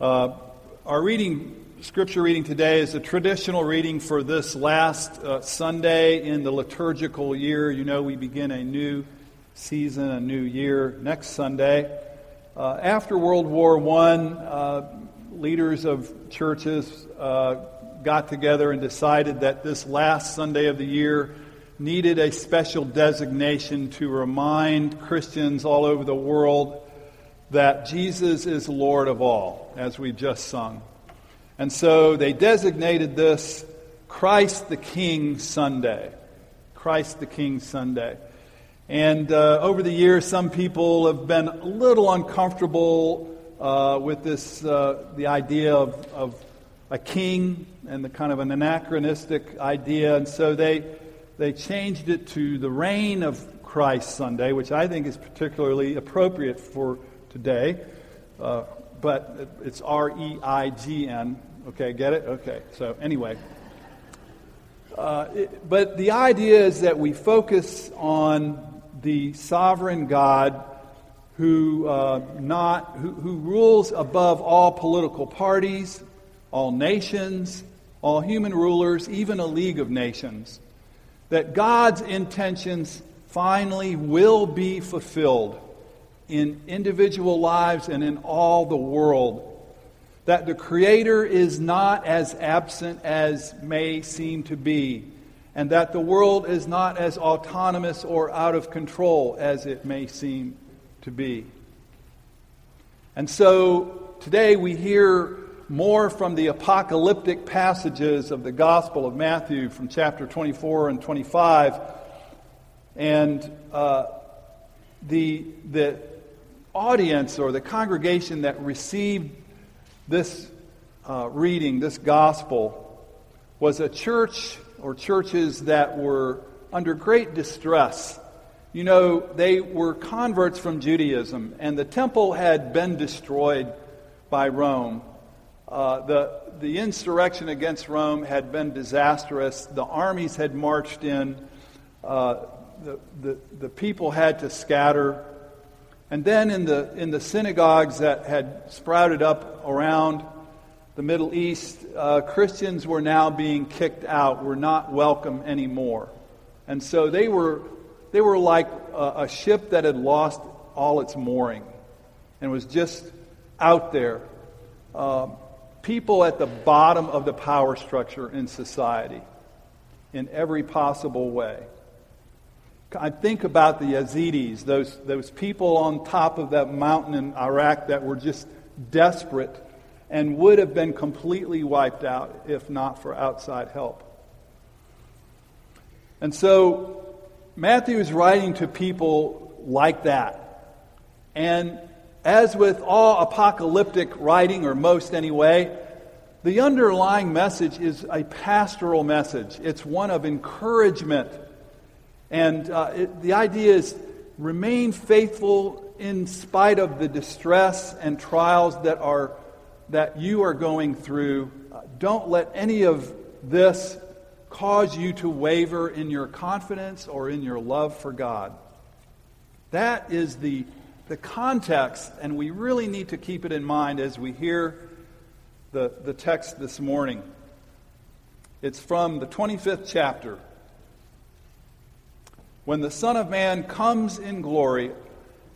Uh, our reading, scripture reading today is a traditional reading for this last uh, Sunday in the liturgical year. You know, we begin a new season, a new year next Sunday. Uh, after World War I, uh, leaders of churches uh, got together and decided that this last Sunday of the year needed a special designation to remind Christians all over the world that Jesus is Lord of all, as we just sung. And so they designated this Christ the King Sunday. Christ the King Sunday. And uh, over the years, some people have been a little uncomfortable uh, with this, uh, the idea of, of a king and the kind of an anachronistic idea. And so they, they changed it to the reign of Christ Sunday, which I think is particularly appropriate for today, uh, but it's R E I G N. Okay, get it? Okay, so anyway. Uh, it, but the idea is that we focus on the sovereign God who, uh, not, who, who rules above all political parties, all nations, all human rulers, even a league of nations. That God's intentions finally will be fulfilled in individual lives and in all the world. That the Creator is not as absent as may seem to be, and that the world is not as autonomous or out of control as it may seem to be. And so today we hear more from the apocalyptic passages of the Gospel of Matthew from chapter 24 and 25. And uh, the, the audience or the congregation that received this uh, reading, this gospel, was a church or churches that were under great distress. You know, they were converts from Judaism, and the temple had been destroyed by Rome. Uh, the, the insurrection against Rome had been disastrous. The armies had marched in. Uh, the, the, the people had to scatter. And then in the, in the synagogues that had sprouted up around the Middle East, uh, Christians were now being kicked out, were not welcome anymore. And so they were, they were like a, a ship that had lost all its mooring and was just out there. Uh, people at the bottom of the power structure in society in every possible way. I think about the Yazidis, those, those people on top of that mountain in Iraq that were just desperate and would have been completely wiped out if not for outside help. And so Matthew is writing to people like that. And as with all apocalyptic writing, or most anyway, the underlying message is a pastoral message. It's one of encouragement and uh, it, the idea is remain faithful in spite of the distress and trials that, are, that you are going through. Uh, don't let any of this cause you to waver in your confidence or in your love for God. That is the, the context, and we really need to keep it in mind as we hear the, the text this morning. It's from the 25th chapter when the Son of Man comes in glory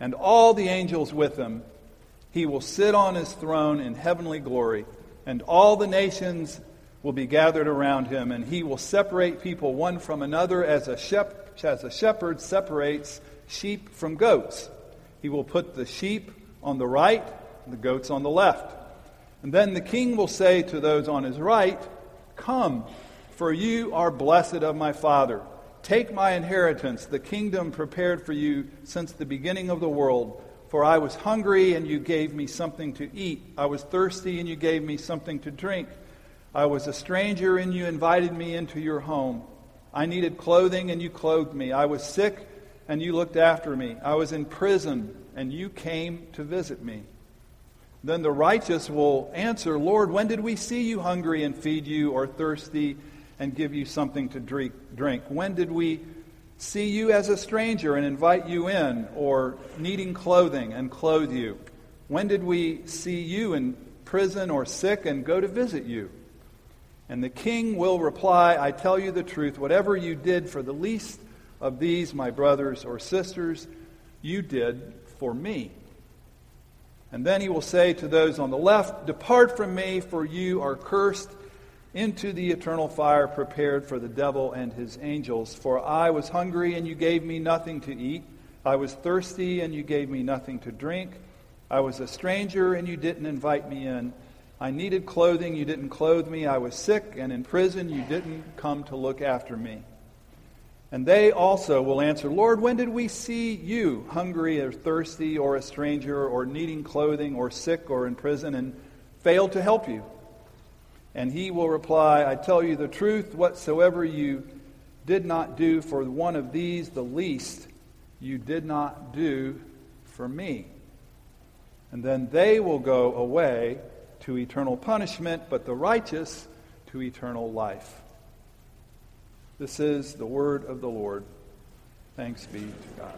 and all the angels with him, he will sit on his throne in heavenly glory, and all the nations will be gathered around him, and he will separate people one from another as a, shep- as a shepherd separates sheep from goats. He will put the sheep on the right, the goats on the left. And then the king will say to those on his right, Come, for you are blessed of my Father. Take my inheritance, the kingdom prepared for you since the beginning of the world. For I was hungry, and you gave me something to eat. I was thirsty, and you gave me something to drink. I was a stranger, and you invited me into your home. I needed clothing, and you clothed me. I was sick, and you looked after me. I was in prison, and you came to visit me. Then the righteous will answer, Lord, when did we see you hungry and feed you, or thirsty and give you something to drink. When did we see you as a stranger and invite you in, or needing clothing and clothe you? When did we see you in prison or sick and go to visit you. And the king will reply, I tell you the truth, whatever you did for the least of these, my brothers or sisters, you did for me. And then he will say to those on the left, Depart from me, for you are cursed into the eternal fire prepared for the devil and his angels. For I was hungry, and you gave me nothing to eat. I was thirsty, and you gave me nothing to drink. I was a stranger, and you didn't invite me in. I needed clothing, you didn't clothe me. I was sick and in prison, you didn't come to look after me. And they also will answer, Lord, when did we see you hungry or thirsty or a stranger or needing clothing or sick or in prison and fail to help you? And he will reply, I tell you the truth, whatsoever you did not do for one of these, the least, you did not do for me. And then they will go away to eternal punishment, but the righteous to eternal life. This is the word of the Lord. Thanks be to God.